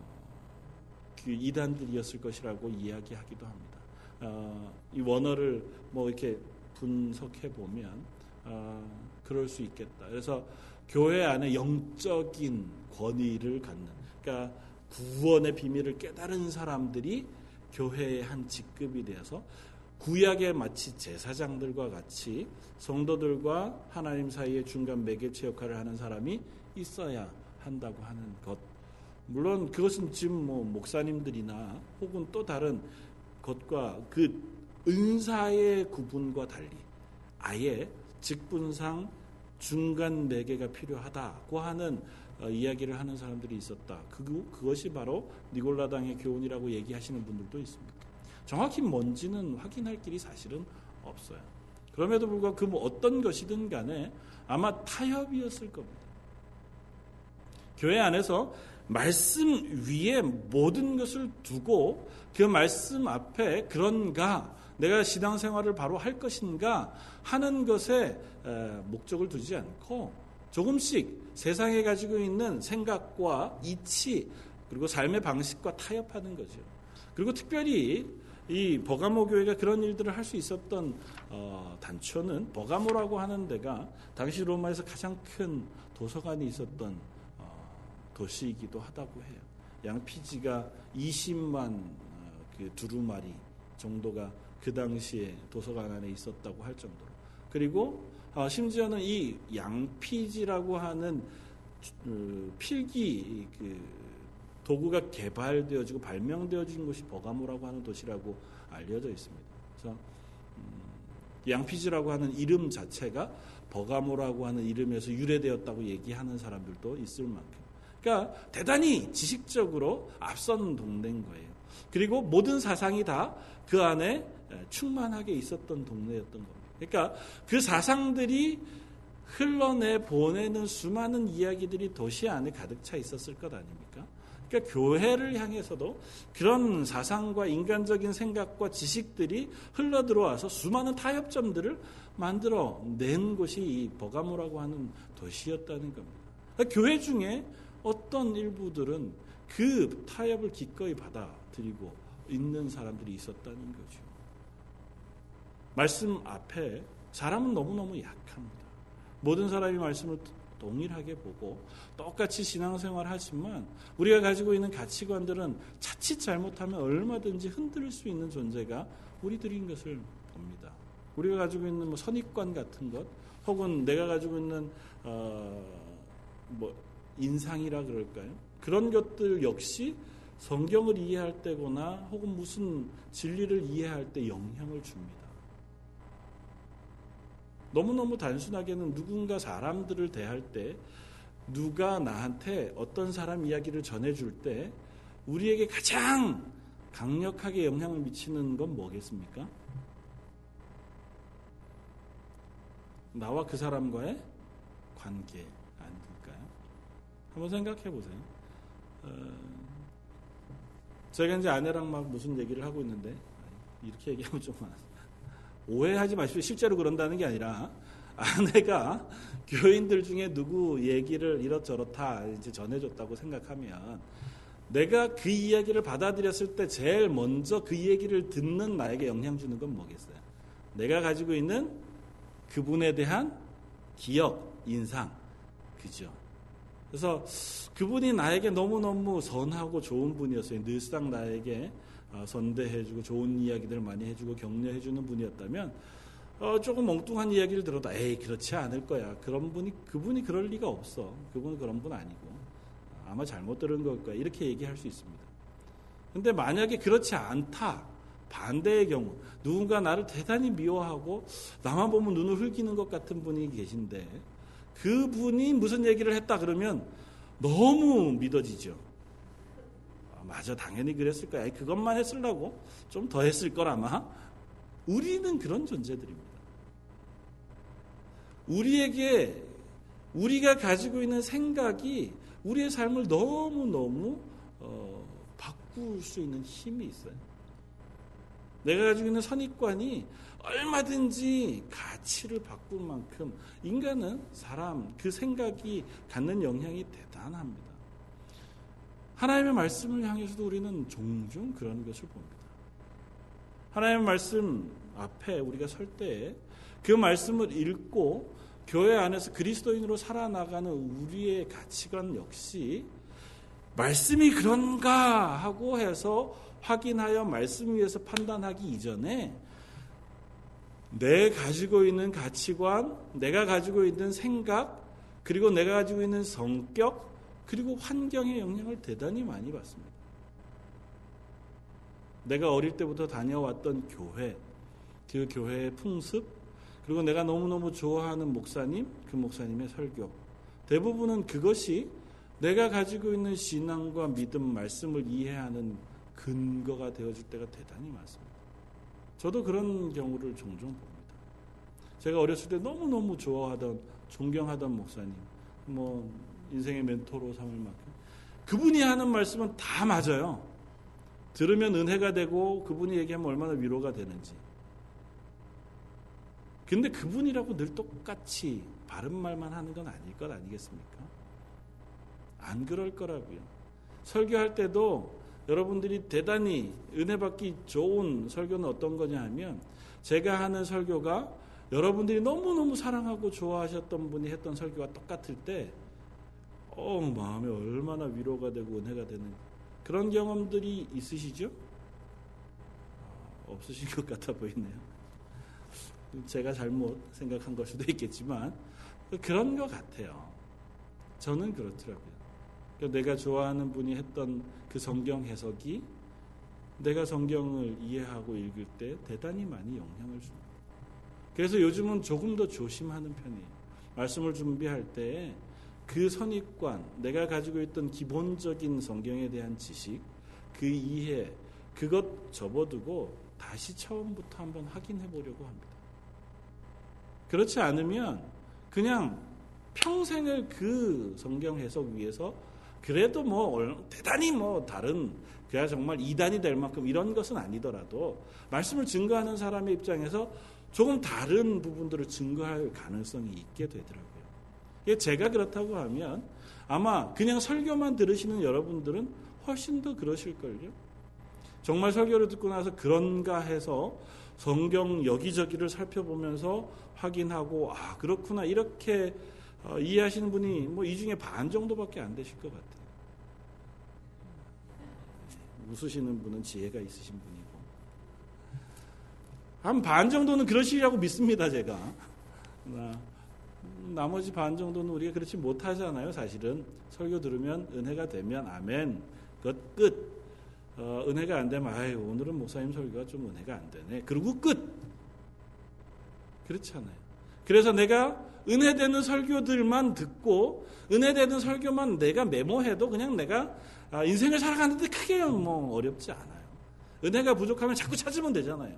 그 이단들이었을 것이라고 이야기하기도 합니다. 어, 이 원어를 뭐 이렇게 분석해 보면 어, 그럴 수 있겠다. 그래서 교회 안에 영적인 권위를 갖는, 그러니까 구원의 비밀을 깨달은 사람들이 교회의 한 직급이 되어서 구약의 마치 제사장들과 같이 성도들과 하나님 사이의 중간 매개체 역할을 하는 사람이 있어야 한다고 하는 것. 물론 그것은 지금 뭐 목사님들이나 혹은 또 다른 것과 그 은사의 구분과 달리 아예 직분상 중간 매개가 필요하다고 하는 어, 이야기를 하는 사람들이 있었다. 그, 그것이 바로 니골라당의 교훈이라고 얘기하시는 분들도 있습니다. 정확히 뭔지는 확인할 길이 사실은 없어요. 그럼에도 불구하고 그 뭐 어떤 것이든 간에 아마 타협이었을 겁니다. 교회 안에서 말씀 위에 모든 것을 두고 그 말씀 앞에 그런가 내가 신앙생활을 바로 할 것인가 하는 것에 목적을 두지 않고 조금씩 세상에 가지고 있는 생각과 이치 그리고 삶의 방식과 타협하는 거죠. 그리고 특별히 이 버가모 교회가 그런 일들을 할 수 있었던 어, 단초는 버가모라고 하는 데가 당시 로마에서 가장 큰 도서관이 있었던 어, 도시이기도 하다고 해요. 양피지가 20만 어, 그 두루마리 정도가 그 당시에 도서관 안에 있었다고 할 정도로 그리고 어, 심지어는 이 양피지라고 하는 그 필기 그 도구가 개발되어지고 발명되어진 곳이 버가모라고 하는 도시라고 알려져 있습니다. 그래서 음, 양피지라고 하는 이름 자체가 버가모라고 하는 이름에서 유래되었다고 얘기하는 사람들도 있을 만큼. 그러니까 대단히 지식적으로 앞선 동네인 거예요. 그리고 모든 사상이 다 그 안에 충만하게 있었던 동네였던 겁니다. 그러니까 그 사상들이 흘러내 보내는 수많은 이야기들이 도시 안에 가득 차 있었을 것 아닙니까? 그러니까 교회를 향해서도 그런 사상과 인간적인 생각과 지식들이 흘러 들어와서 수많은 타협점들을 만들어 낸 곳이 이 버가모라고 하는 도시였다는 겁니다. 그러니까 교회 중에 어떤 일부들은 그 타협을 기꺼이 받아들이고 있는 사람들이 있었다는 거죠. 말씀 앞에 사람은 너무너무 약합니다. 모든 사람이 말씀을 동일하게 보고 똑같이 신앙생활을 하지만 우리가 가지고 있는 가치관들은 자칫 잘못하면 얼마든지 흔들 수 있는 존재가 우리들인 것을 봅니다. 우리가 가지고 있는 뭐 선입관 같은 것 혹은 내가 가지고 있는 어 뭐 인상이라 그럴까요? 그런 것들 역시 성경을 이해할 때거나 혹은 무슨 진리를 이해할 때 영향을 줍니다. 너무너무 단순하게는 누군가 사람들을 대할 때 누가 나한테 어떤 사람 이야기를 전해줄 때 우리에게 가장 강력하게 영향을 미치는 건 뭐겠습니까? 나와 그 사람과의 관계 아닐까요? 한번 생각해 보세요. 어, 제가 이제 아내랑 막 무슨 얘기를 하고 있는데 이렇게 얘기하면 좀 오해하지 마십시오. 실제로 그런다는 게 아니라 아내가 교인들 중에 누구 얘기를 이렇저렇다 이제 전해줬다고 생각하면 내가 그 이야기를 받아들였을 때 제일 먼저 그 얘기를 듣는 나에게 영향 주는 건 뭐겠어요? 내가 가지고 있는 그분에 대한 기억, 인상, 그죠? 그래서 그분이 나에게 너무너무 선하고 좋은 분이었어요. 늘상 나에게 어, 선대해주고 좋은 이야기들 많이 해주고 격려해주는 분이었다면 어, 조금 엉뚱한 이야기를 들어도 에이 그렇지 않을 거야. 그런 분이 그분이 그럴 리가 없어. 그분은 그런 분 아니고 아마 잘못 들은 걸 거야. 이렇게 얘기할 수 있습니다. 근데 만약에 그렇지 않다. 반대의 경우 누군가 나를 대단히 미워하고 나만 보면 눈을 흘기는 것 같은 분이 계신데 그분이 무슨 얘기를 했다 그러면 너무 믿어지죠. 아, 맞아 당연히 그랬을 거야. 그것만 했으려고 좀 더 했을 걸 아마. 우리는 그런 존재들입니다. 우리에게 우리가 가지고 있는 생각이 우리의 삶을 너무 너무 어, 바꿀 수 있는 힘이 있어요. 내가 가지고 있는 선입관이 얼마든지 가치를 바꿀 만큼 인간은 사람 그 생각이 갖는 영향이 대단합니다. 하나님의 말씀을 향해서도 우리는 종종 그런 것을 봅니다. 하나님의 말씀 앞에 우리가 설 때에 그 말씀을 읽고 교회 안에서 그리스도인으로 살아나가는 우리의 가치관 역시 말씀이 그런가 하고 해서 확인하여 말씀 위에서 판단하기 이전에 내 가지고 있는 가치관, 내가 가지고 있는 생각, 그리고 내가 가지고 있는 성격, 그리고 환경의 영향을 대단히 많이 받습니다. 내가 어릴 때부터 다녀왔던 교회, 그 교회의 풍습, 그리고 내가 너무너무 좋아하는 목사님, 그 목사님의 설교. 대부분은 그것이 내가 가지고 있는 신앙과 믿음, 말씀을 이해하는 근거가 되어줄 때가 대단히 많습니다. 저도 그런 경우를 종종 봅니다. 제가 어렸을 때 너무너무 좋아하던, 존경하던 목사님, 뭐, 인생의 멘토로 삼을 만큼. 그분이 하는 말씀은 다 맞아요. 들으면 은혜가 되고 그분이 얘기하면 얼마나 위로가 되는지. 근데 그분이라고 늘 똑같이 바른 말만 하는 건 아닐 것 아니겠습니까? 안 그럴 거라고요. 설교할 때도 여러분들이 대단히 은혜 받기 좋은 설교는 어떤 거냐 하면 제가 하는 설교가 여러분들이 너무너무 사랑하고 좋아하셨던 분이 했던 설교와 똑같을 때 어, 마음에 얼마나 위로가 되고 은혜가 되는 그런 경험들이 있으시죠? 없으신 것 같아 보이네요. 제가 잘못 생각한 걸 수도 있겠지만 그런 것 같아요. 저는 그렇더라고요. 그러니까 내가 좋아하는 분이 했던 그 성경 해석이 내가 성경을 이해하고 읽을 때 대단히 많이 영향을 줍니다. 그래서 요즘은 조금 더 조심하는 편이에요. 말씀을 준비할 때 그 선입관, 내가 가지고 있던 기본적인 성경에 대한 지식, 그 이해, 그것 접어두고 다시 처음부터 한번 확인해 보려고 합니다. 그렇지 않으면 그냥 평생을 그 성경 해석 위에서 그래도 뭐 대단히 뭐 다른 그야 정말 이단이 될 만큼 이런 것은 아니더라도 말씀을 증거하는 사람의 입장에서 조금 다른 부분들을 증거할 가능성이 있게 되더라고요. 제가 그렇다고 하면 아마 그냥 설교만 들으시는 여러분들은 훨씬 더 그러실걸요. 정말 설교를 듣고 나서 그런가 해서 성경 여기저기를 살펴보면서 확인하고 아 그렇구나 이렇게 어, 이해하시는 분이 뭐 이 중에 반 정도밖에 안 되실 것 같아요. 웃으시는 분은 지혜가 있으신 분이고 한 반 정도는 그러시리라고 믿습니다 제가 나머지 반 정도는 우리가 그렇지 못하잖아요 사실은 설교 들으면 은혜가 되면 아멘 끝 끝. 어, 은혜가 안 되면 아유 오늘은 목사님 설교가 좀 은혜가 안 되네 그리고 끝 그렇잖아요 그래서 내가 은혜 되는 설교들만 듣고 은혜 되는 설교만 내가 메모해도 그냥 내가 아, 인생을 살아가는데 크게 뭐 어렵지 않아요. 은혜가 부족하면 자꾸 찾으면 되잖아요.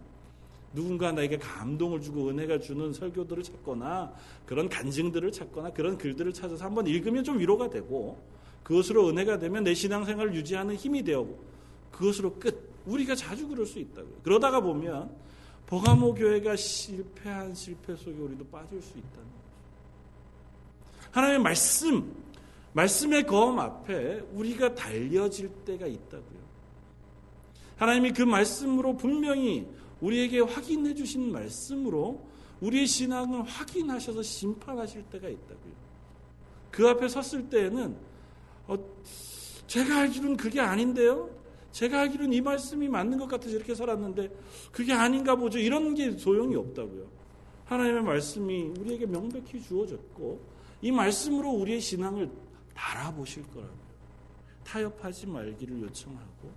누군가 나에게 감동을 주고 은혜가 주는 설교들을 찾거나 그런 간증들을 찾거나 그런 글들을 찾아서 한번 읽으면 좀 위로가 되고 그것으로 은혜가 되면 내 신앙생활을 유지하는 힘이 되고 그것으로 끝. 우리가 자주 그럴 수 있다고요. 그러다가 보면 버가모 교회가 실패한 실패 속에 우리도 빠질 수 있다는 거죠. 하나님의 말씀, 말씀의 검 앞에 우리가 달려질 때가 있다고요. 하나님이 그 말씀으로 분명히 우리에게 확인해 주신 말씀으로 우리의 신앙을 확인하셔서 심판하실 때가 있다고요. 그 앞에 섰을 때에는 어, 제가 알기로는 그게 아닌데요. 제가 알기로는 이 말씀이 맞는 것 같아서 이렇게 살았는데 그게 아닌가 보죠. 이런 게 소용이 없다고요. 하나님의 말씀이 우리에게 명백히 주어졌고 이 말씀으로 우리의 신앙을 달아보실 거라고요. 타협하지 말기를 요청하고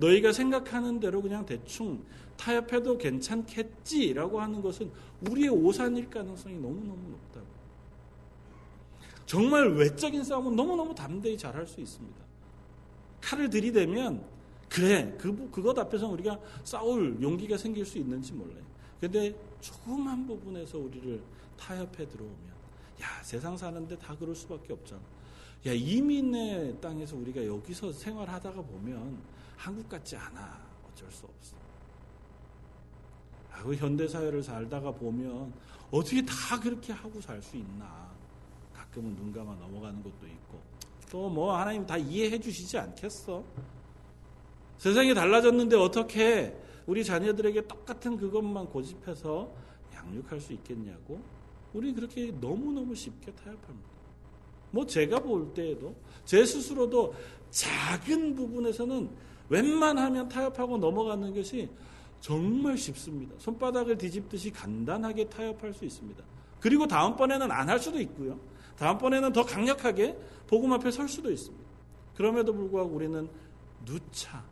너희가 생각하는 대로 그냥 대충 타협해도 괜찮겠지라고 하는 것은 우리의 오산일 가능성이 너무너무 높다고. 정말 외적인 싸움은 너무너무 담대히 잘할 수 있습니다. 칼을 들이대면 그래 그 그것 앞에서 우리가 싸울 용기가 생길 수 있는지 몰라요. 근데 조그만 부분에서 우리를 타협해 들어오면 야 세상 사는데 다 그럴 수밖에 없잖아. 야 이민의 땅에서 우리가 여기서 생활하다가 보면 한국 같지 않아. 어쩔 수 없어. 아, 그 현대 사회를 살다가 보면 어떻게 다 그렇게 하고 살 수 있나? 가끔은 눈 감아 넘어가는 것도 있고 또 뭐 하나님 다 이해해 주시지 않겠어? 세상이 달라졌는데 어떻게 우리 자녀들에게 똑같은 그것만 고집해서 양육할 수 있겠냐고? 우리 그렇게 너무너무 쉽게 타협합니다. 뭐 제가 볼 때에도 제 스스로도 작은 부분에서는 웬만하면 타협하고 넘어가는 것이 정말 쉽습니다. 손바닥을 뒤집듯이 간단하게 타협할 수 있습니다. 그리고 다음번에는 안 할 수도 있고요. 다음번에는 더 강력하게 복음 앞에 설 수도 있습니다. 그럼에도 불구하고 우리는 누차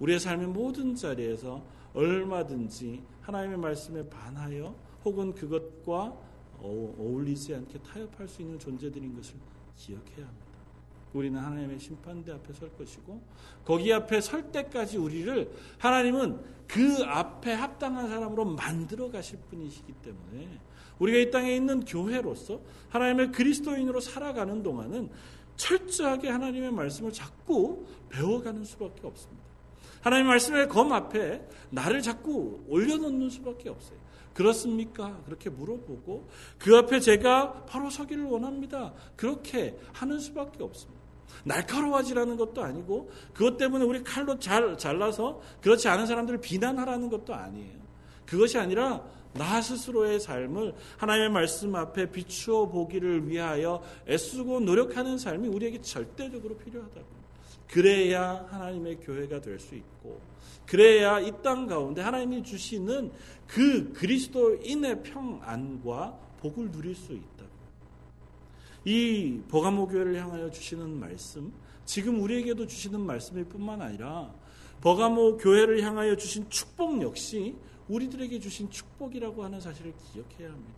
우리의 삶의 모든 자리에서 얼마든지 하나님의 말씀에 반하여 혹은 그것과 어울리지 않게 타협할 수 있는 존재들인 것을 기억해야 합니다. 우리는 하나님의 심판대 앞에 설 것이고 거기 앞에 설 때까지 우리를 하나님은 그 앞에 합당한 사람으로 만들어 가실 분이시기 때문에 우리가 이 땅에 있는 교회로서 하나님의 그리스도인으로 살아가는 동안은 철저하게 하나님의 말씀을 자꾸 배워가는 수밖에 없습니다. 하나님의 말씀의 검 앞에 나를 자꾸 올려놓는 수밖에 없어요. 그렇습니까? 그렇게 물어보고 그 앞에 제가 바로 서기를 원합니다. 그렇게 하는 수밖에 없습니다. 날카로워지라는 것도 아니고 그것 때문에 우리 칼로 잘 잘라서 그렇지 않은 사람들을 비난하라는 것도 아니에요. 그것이 아니라 나 스스로의 삶을 하나님의 말씀 앞에 비추어 보기를 위하여 애쓰고 노력하는 삶이 우리에게 절대적으로 필요하다고. 그래야 하나님의 교회가 될 수 있고 그래야 이 땅 가운데 하나님이 주시는 그 그리스도인의 평안과 복을 누릴 수 있다. 이 버가모 교회를 향하여 주시는 말씀, 지금 우리에게도 주시는 말씀일 뿐만 아니라 버가모 교회를 향하여 주신 축복 역시 우리들에게 주신 축복이라고 하는 사실을 기억해야 합니다.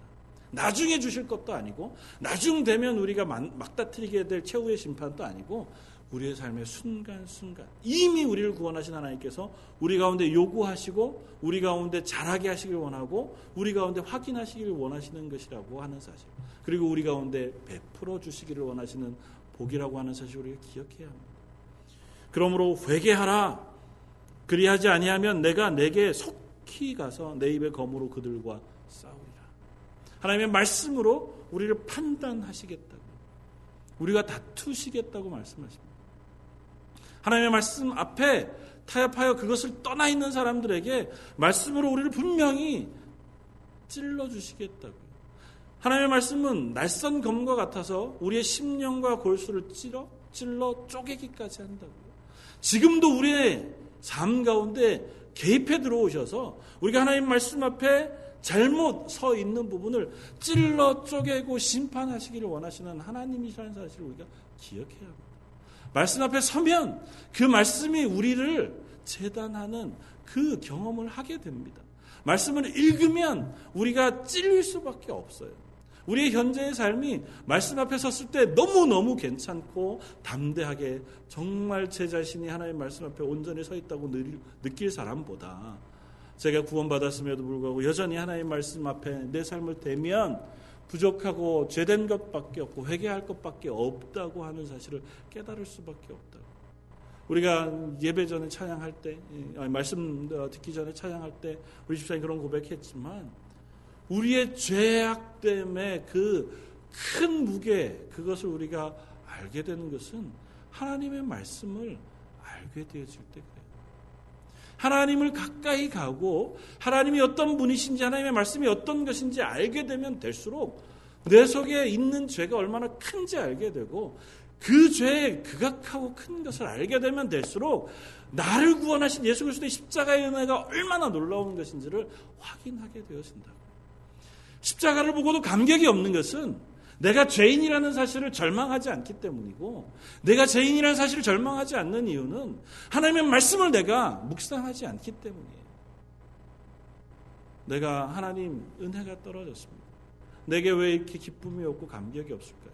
나중에 주실 것도 아니고 나중 되면 우리가 막다트리게 될 최후의 심판도 아니고 우리의 삶의 순간순간 이미 우리를 구원하신 하나님께서 우리 가운데 요구하시고 우리 가운데 잘하게 하시길 원하고 우리 가운데 확인하시기를 원하시는 것이라고 하는 사실 그리고 우리 가운데 베풀어 주시기를 원하시는 복이라고 하는 사실을 우리가 기억해야 합니다. 그러므로 회개하라 그리하지 아니하면 내가 내게 속히 가서 내 입의 검으로 그들과 싸우리라. 하나님의 말씀으로 우리를 판단하시겠다고 우리가 다투시겠다고 말씀하십니다. 하나님의 말씀 앞에 타협하여 그것을 떠나 있는 사람들에게 말씀으로 우리를 분명히 찔러 주시겠다고요. 하나님의 말씀은 날선 검과 같아서 우리의 심령과 골수를 찔러 찔러 쪼개기까지 한다고요. 지금도 우리의 삶 가운데 개입해 들어오셔서 우리가 하나님 말씀 앞에 잘못 서 있는 부분을 찔러 쪼개고 심판하시기를 원하시는 하나님이라는 사실을 우리가 기억해야 합니다. 말씀 앞에 서면 그 말씀이 우리를 재단하는 그 경험을 하게 됩니다. 말씀을 읽으면 우리가 찔릴 수밖에 없어요. 우리의 현재의 삶이 말씀 앞에 섰을 때 너무너무 괜찮고 담대하게 정말 제 자신이 하나님 말씀 앞에 온전히 서 있다고 느낄 사람보다 제가 구원받았음에도 불구하고 여전히 하나님 말씀 앞에 내 삶을 대면 부족하고 죄된 것밖에 없고 회개할 것밖에 없다고 하는 사실을 깨달을 수밖에 없다. 우리가 예배 전에 찬양할 때, 말씀 듣기 전에 찬양할 때 우리 집사님 그런 고백했지만 우리의 죄악 때문에 그 큰 무게 그것을 우리가 알게 되는 것은 하나님의 말씀을 알게 되어질 때 그래요. 하나님을 가까이 가고 하나님이 어떤 분이신지 하나님의 말씀이 어떤 것인지 알게 되면 될수록 내 속에 있는 죄가 얼마나 큰지 알게 되고 그 죄의 극악하고 큰 것을 알게 되면 될수록 나를 구원하신 예수 그리스도의 십자가의 은혜가 얼마나 놀라운 것인지를 확인하게 되어진다. 십자가를 보고도 감격이 없는 것은 내가 죄인이라는 사실을 절망하지 않기 때문이고 내가 죄인이라는 사실을 절망하지 않는 이유는 하나님의 말씀을 내가 묵상하지 않기 때문이에요. 내가 하나님 은혜가 떨어졌습니다. 내게 왜 이렇게 기쁨이 없고 감격이 없을까요?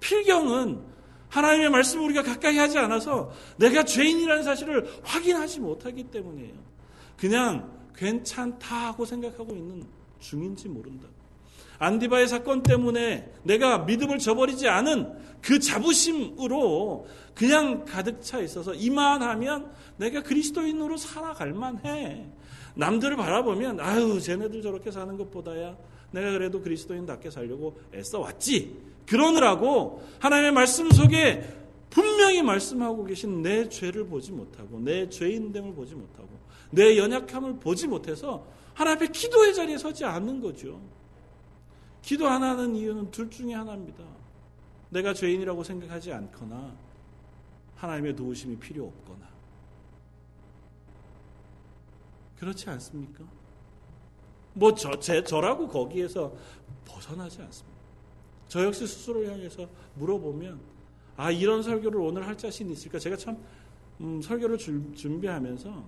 필경은 하나님의 말씀을 우리가 가까이 하지 않아서 내가 죄인이라는 사실을 확인하지 못하기 때문이에요. 그냥 괜찮다 하고 생각하고 있는 중인지 모른다. 안디바의 사건 때문에 내가 믿음을 저버리지 않은 그 자부심으로 그냥 가득 차 있어서 이만하면 내가 그리스도인으로 살아갈 만해. 남들을 바라보면 아유 쟤네들 저렇게 사는 것보다야 내가 그래도 그리스도인답게 살려고 애써 왔지. 그러느라고 하나님의 말씀 속에 분명히 말씀하고 계신 내 죄를 보지 못하고 내 죄인됨을 보지 못하고 내 연약함을 보지 못해서 하나님 앞에 기도의 자리에 서지 않는 거죠. 기도 안 하는 이유는 둘 중에 하나입니다. 내가 죄인이라고 생각하지 않거나 하나님의 도우심이 필요 없거나 그렇지 않습니까? 뭐 저, 제, 저라고 거기에서 벗어나지 않습니다. 저 역시 스스로를 향해서 물어보면 아 이런 설교를 오늘 할 자신 있을까? 제가 참 음, 설교를 줄, 준비하면서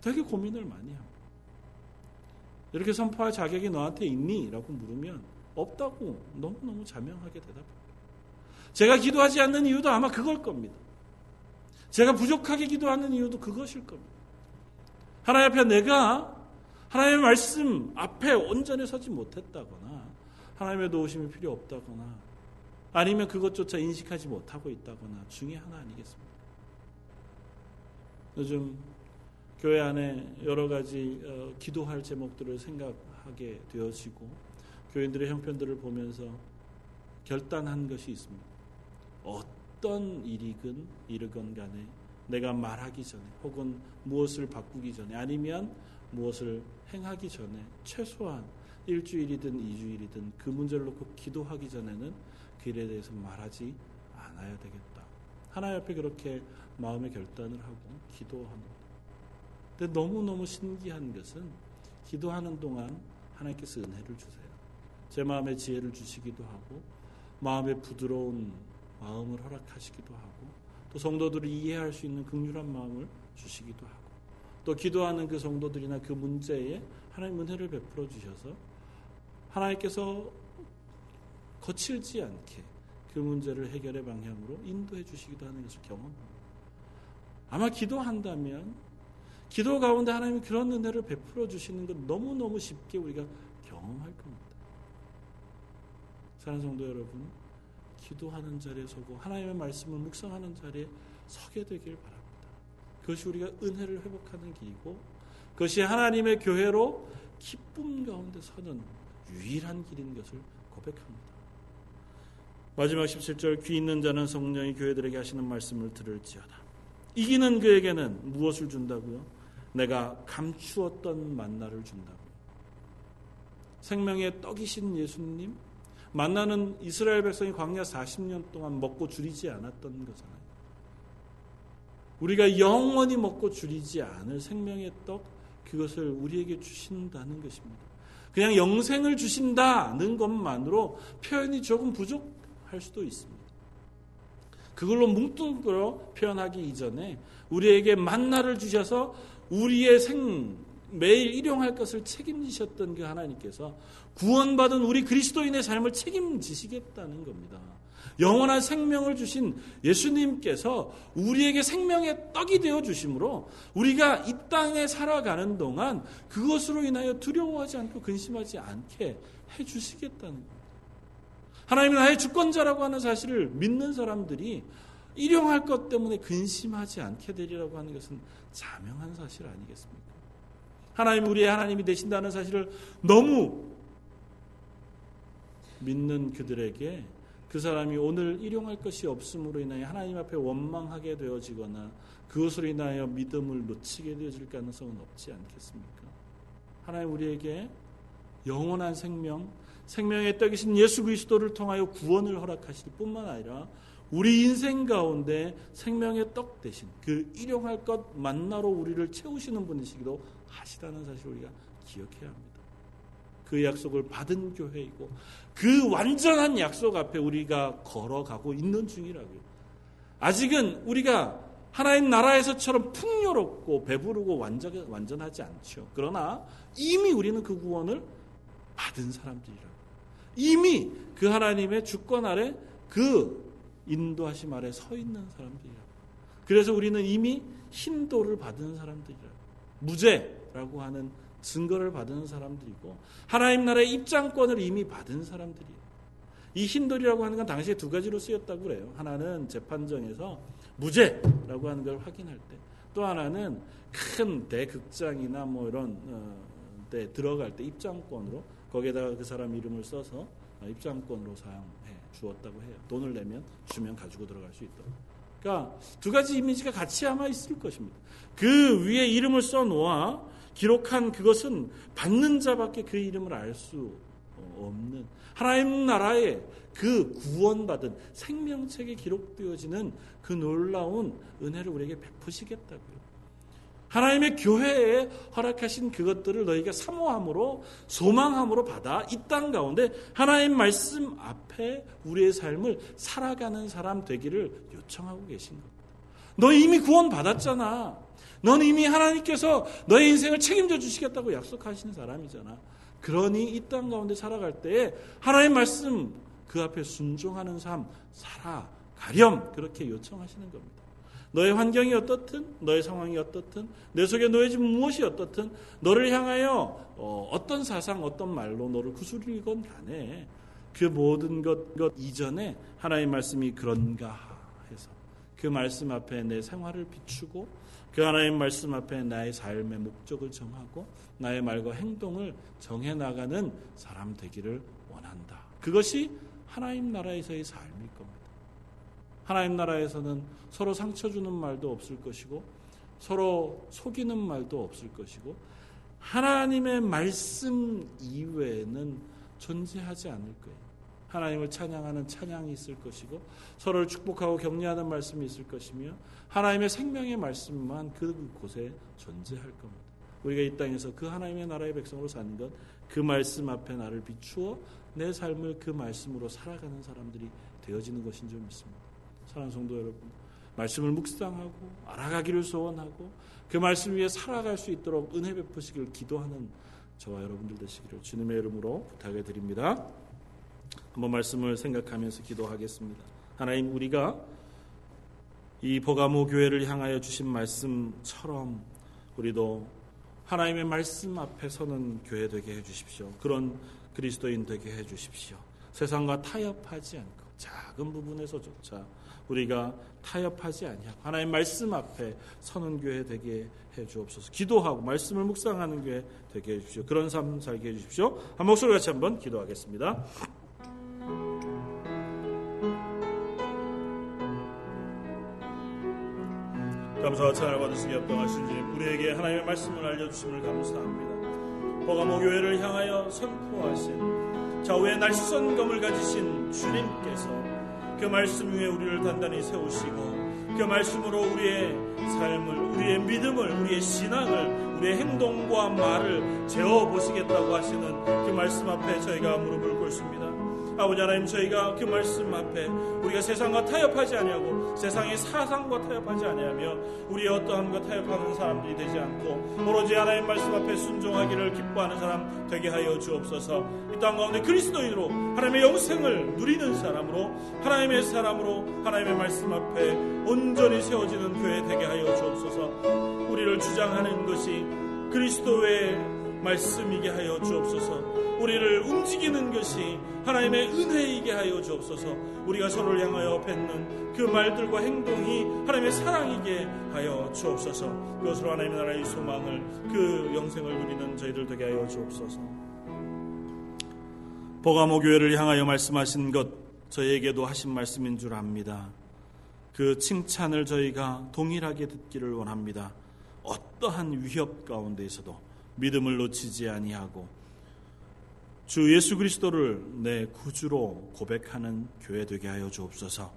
되게 고민을 많이 합니다. 이렇게 선포할 자격이 너한테 있니? 라고 물으면 없다고 너무너무 자명하게 대답합니다. 제가 기도하지 않는 이유도 아마 그걸 겁니다. 제가 부족하게 기도하는 이유도 그것일 겁니다. 하나님 앞에 내가 하나님의 말씀 앞에 온전히 서지 못했다거나 하나님의 도우심이 필요 없다거나 아니면 그것조차 인식하지 못하고 있다거나 중에 하나 아니겠습니까? 요즘 교회 안에 여러 가지 어, 기도할 제목들을 생각하게 되어지고 교인들의 형편들을 보면서 결단한 것이 있습니다. 어떤 일이건 이르건 간에 내가 말하기 전에 혹은 무엇을 바꾸기 전에 아니면 무엇을 행하기 전에 최소한 일주일이든 이주일이든 그 문제를 놓고 기도하기 전에는 그 일에 대해서 말하지 않아야 되겠다. 하나님 앞에 그렇게 마음의 결단을 하고 기도하는 근데 너무너무 신기한 것은 기도하는 동안 하나님께서 은혜를 주세요. 제 마음에 지혜를 주시기도 하고 마음에 부드러운 마음을 허락하시기도 하고 또 성도들이 이해할 수 있는 극률한 마음을 주시기도 하고 또 기도하는 그 성도들이나 그 문제에 하나님 은혜를 베풀어 주셔서 하나님께서 거칠지 않게 그 문제를 해결의 방향으로 인도해 주시기도 하는 것을 경험합니다. 아마 기도한다면 기도 가운데 하나님이 그런 은혜를 베풀어 주시는 것 너무너무 쉽게 우리가 경험할 겁니다. 사랑하는 성도 여러분, 기도하는 자리에 서고 하나님의 말씀을 묵상하는 자리에 서게 되길 바랍니다. 그것이 우리가 은혜를 회복하는 길이고 그것이 하나님의 교회로 기쁨 가운데 서는 유일한 길인 것을 고백합니다. 마지막 17절 귀 있는 자는 성령이 교회들에게 하시는 말씀을 들을지어다. 이기는 그에게는 무엇을 준다고요? 내가 감추었던 만나를 준다고. 생명의 떡이신 예수님, 만나는 이스라엘 백성이 광야 40년 동안 먹고 줄이지 않았던 거잖아요. 우리가 영원히 먹고 줄이지 않을 생명의 떡, 그것을 우리에게 주신다는 것입니다. 그냥 영생을 주신다는 것만으로 표현이 조금 부족할 수도 있습니다. 그걸로 뭉뚱그려 표현하기 이전에 우리에게 만나를 주셔서 우리의 생 매일 일용할 것을 책임지셨던 그 하나님께서 구원받은 우리 그리스도인의 삶을 책임지시겠다는 겁니다. 영원한 생명을 주신 예수님께서 우리에게 생명의 떡이 되어 주심으로 우리가 이 땅에 살아가는 동안 그것으로 인하여 두려워하지 않고 근심하지 않게 해 주시겠다는 겁니다. 하나님이 나의 주권자라고 하는 사실을 믿는 사람들이 일용할 것 때문에 근심하지 않게 되리라고 하는 것은 자명한 사실 아니겠습니까? 하나님 우리의 하나님이 되신다는 사실을 너무 믿는 그들에게 그 사람이 오늘 일용할 것이 없음으로 인하여 하나님 앞에 원망하게 되어지거나 그것으로 인하여 믿음을 놓치게 되어질 가능성은 없지 않겠습니까? 하나님 우리에게 영원한 생명, 생명의 떡이신 예수 그리스도를 통하여 구원을 허락하실 뿐만 아니라 우리 인생 가운데 생명의 떡 대신 그 일용할 것 만나로 우리를 채우시는 분이시기도 하시다는 사실 우리가 기억해야 합니다. 그 약속을 받은 교회이고 그 완전한 약속 앞에 우리가 걸어가고 있는 중이라고요. 아직은 우리가 하나님 나라에서처럼 풍요롭고 배부르고 완전, 완전하지 않죠. 그러나 이미 우리는 그 구원을 받은 사람들이라고. 이미 그 하나님의 주권 아래 그 인도하심 아래 서 있는 사람들이라고. 그래서 우리는 이미 힌도를 받은 사람들이라고. 무죄라고 하는 증거를 받은 사람들이고 하나님 나라의 입장권을 이미 받은 사람들이에요. 이 힌돌이라고 하는 건 당시에 두 가지로 쓰였다고 그래요. 하나는 재판정에서 무죄라고 하는 걸 확인할 때, 또 하나는 큰 대극장이나 뭐 이런 어, 데 들어갈 때 입장권으로 거기에다가 그 사람 이름을 써서 입장권으로 사용해 주었다고 해요. 돈을 내면 주면 가지고 들어갈 수 있도록. 그러니까 두 가지 이미지가 같이 아마 있을 것입니다. 그 위에 이름을 써 놓아 기록한 그것은 받는 자밖에 그 이름을 알 수 없는 하나님 나라의 그 구원받은 생명책에 기록되어지는 그 놀라운 은혜를 우리에게 베푸시겠다고요. 하나님의 교회에 허락하신 그것들을 너희가 사모함으로 소망함으로 받아 이 땅 가운데 하나님 말씀 앞에 우리의 삶을 살아가는 사람 되기를 요청하고 계신 겁니다. 너 이미 구원 받았잖아. 넌 이미 하나님께서 너의 인생을 책임져 주시겠다고 약속하시는 사람이잖아. 그러니 이 땅 가운데 살아갈 때에 하나님 말씀 그 앞에 순종하는 삶 살아가렴 그렇게 요청하시는 겁니다. 너의 환경이 어떻든 너의 상황이 어떻든 내 속에 놓여진 무엇이 어떻든 너를 향하여 어, 떤 사상 어떤 말로 너를 구슬리건 간에 그 모든 것, 것 이전에 하나님 말씀이 그런가 해서 그 말씀 앞에 내 생활을 비추고 그 하나님 말씀 앞에 나의 삶의 목적을 정하고 나의 말과 행동을 정해 나가는 사람 되기를 원한다. 그것이 하나님 나라에서의 겁니다. 하나님 나라에서는 서로 상처 주는 말도 없을 것이고 서로 속이는 말도 없을 것이고 하나님의 말씀 이외에는 존재하지 않을 거예요. 하나님을 찬양하는 찬양이 있을 것이고 서로를 축복하고 격려하는 말씀이 있을 것이며 하나님의 생명의 말씀만 그곳에 존재할 겁니다. 우리가 이 땅에서 그 하나님의 나라의 백성으로 사는 것, 그 말씀 앞에 나를 비추어 내 삶을 그 말씀으로 살아가는 사람들이 되어지는 것인 줄 믿습니다. 사랑하는 성도 여러분, 말씀을 묵상하고 알아가기를 소원하고 그 말씀 위에 살아갈 수 있도록 은혜 베푸시기를 기도하는 저와 여러분들 되시기를 주님의 이름으로 부탁해 드립니다. 한번 말씀을 생각하면서 기도하겠습니다. 하나님 우리가 이 버가모 교회를 향하여 주신 말씀처럼 우리도 하나님의 말씀 앞에 서는 교회 되게 해 주십시오. 그런 그리스도인 되게 해 주십시오. 세상과 타협하지 않고 작은 부분에서조차 우리가 타협하지 아니하고 하나님 말씀 앞에 서는 교회 되게 해 주옵소서. 기도하고 말씀을 묵상하는 교회 되게 해 주십시오. 그런 삶 살게 해 주십시오. 한 목소리 같이 한번 기도하겠습니다. 감사와 찬양을 받으시기 합당하신 주님 우리에게 하나님의 말씀을 알려주심을 감사합니다 버가모 교회를 향하여 선포하신 좌우의 날선 검을 가지신 주님께서 그 말씀 위에 우리를 단단히 세우시고 그 말씀으로 우리의 삶을 우리의 믿음을 우리의 신앙을 우리의 행동과 말을 재어 보시겠다고 하시는 그 말씀 앞에 저희가 무릎을 꿇습니다 아버지 하나님 저희가 그 말씀 앞에 우리가 세상과 타협하지 아니하고 세상의 사상과 타협하지 아니하며 우리의 어떠함과 타협하는 사람들이 되지 않고 오로지 하나님 말씀 앞에 순종하기를 기뻐하는 사람 되게 하여 주옵소서. 이 땅 가운데 그리스도인으로 하나님의 영생을 누리는 사람으로 하나님의 사람으로 하나님의 말씀 앞에 온전히 세워지는 교회 되게 하여 주옵소서. 우리를 주장하는 것이 그리스도의 말씀이게 하여 주옵소서 우리를 움직이는 것이 하나님의 은혜이게 하여 주옵소서. 우리가 서로를 향하여 뱉는 그 말들과 행동이 하나님의 사랑이게 하여 주옵소서. 그것으로 하나님의 나라의 소망을 그 영생을 누리는 저희들 되게 하여 주옵소서. 보가모 교회를 향하여 말씀하신 것 저희에게도 하신 말씀인 줄 압니다. 그 칭찬을 저희가 동일하게 듣기를 원합니다. 어떠한 위협 가운데에서도 믿음을 놓치지 아니하고 주 예수 그리스도를 내 구주로 고백하는 교회 되게 하여 주옵소서.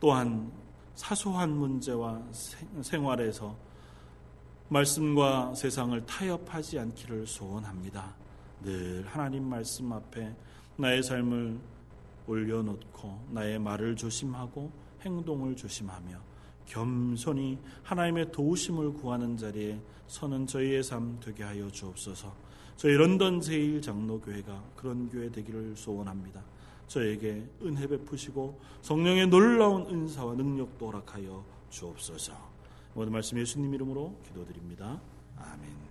또한 사소한 문제와 생활에서 말씀과 세상을 타협하지 않기를 소원합니다. 늘 하나님 말씀 앞에 나의 삶을 올려놓고 나의 말을 조심하고 행동을 조심하며 겸손히 하나님의 도우심을 구하는 자리에 서는 저희의 삶 되게 하여 주옵소서. 저희 런던 제일 장로교회가 그런 교회 되기를 소원합니다. 저에게 은혜 베푸시고 성령의 놀라운 은사와 능력도 허락하여 주옵소서. 모든 말씀 예수님 이름으로 기도드립니다. 아멘.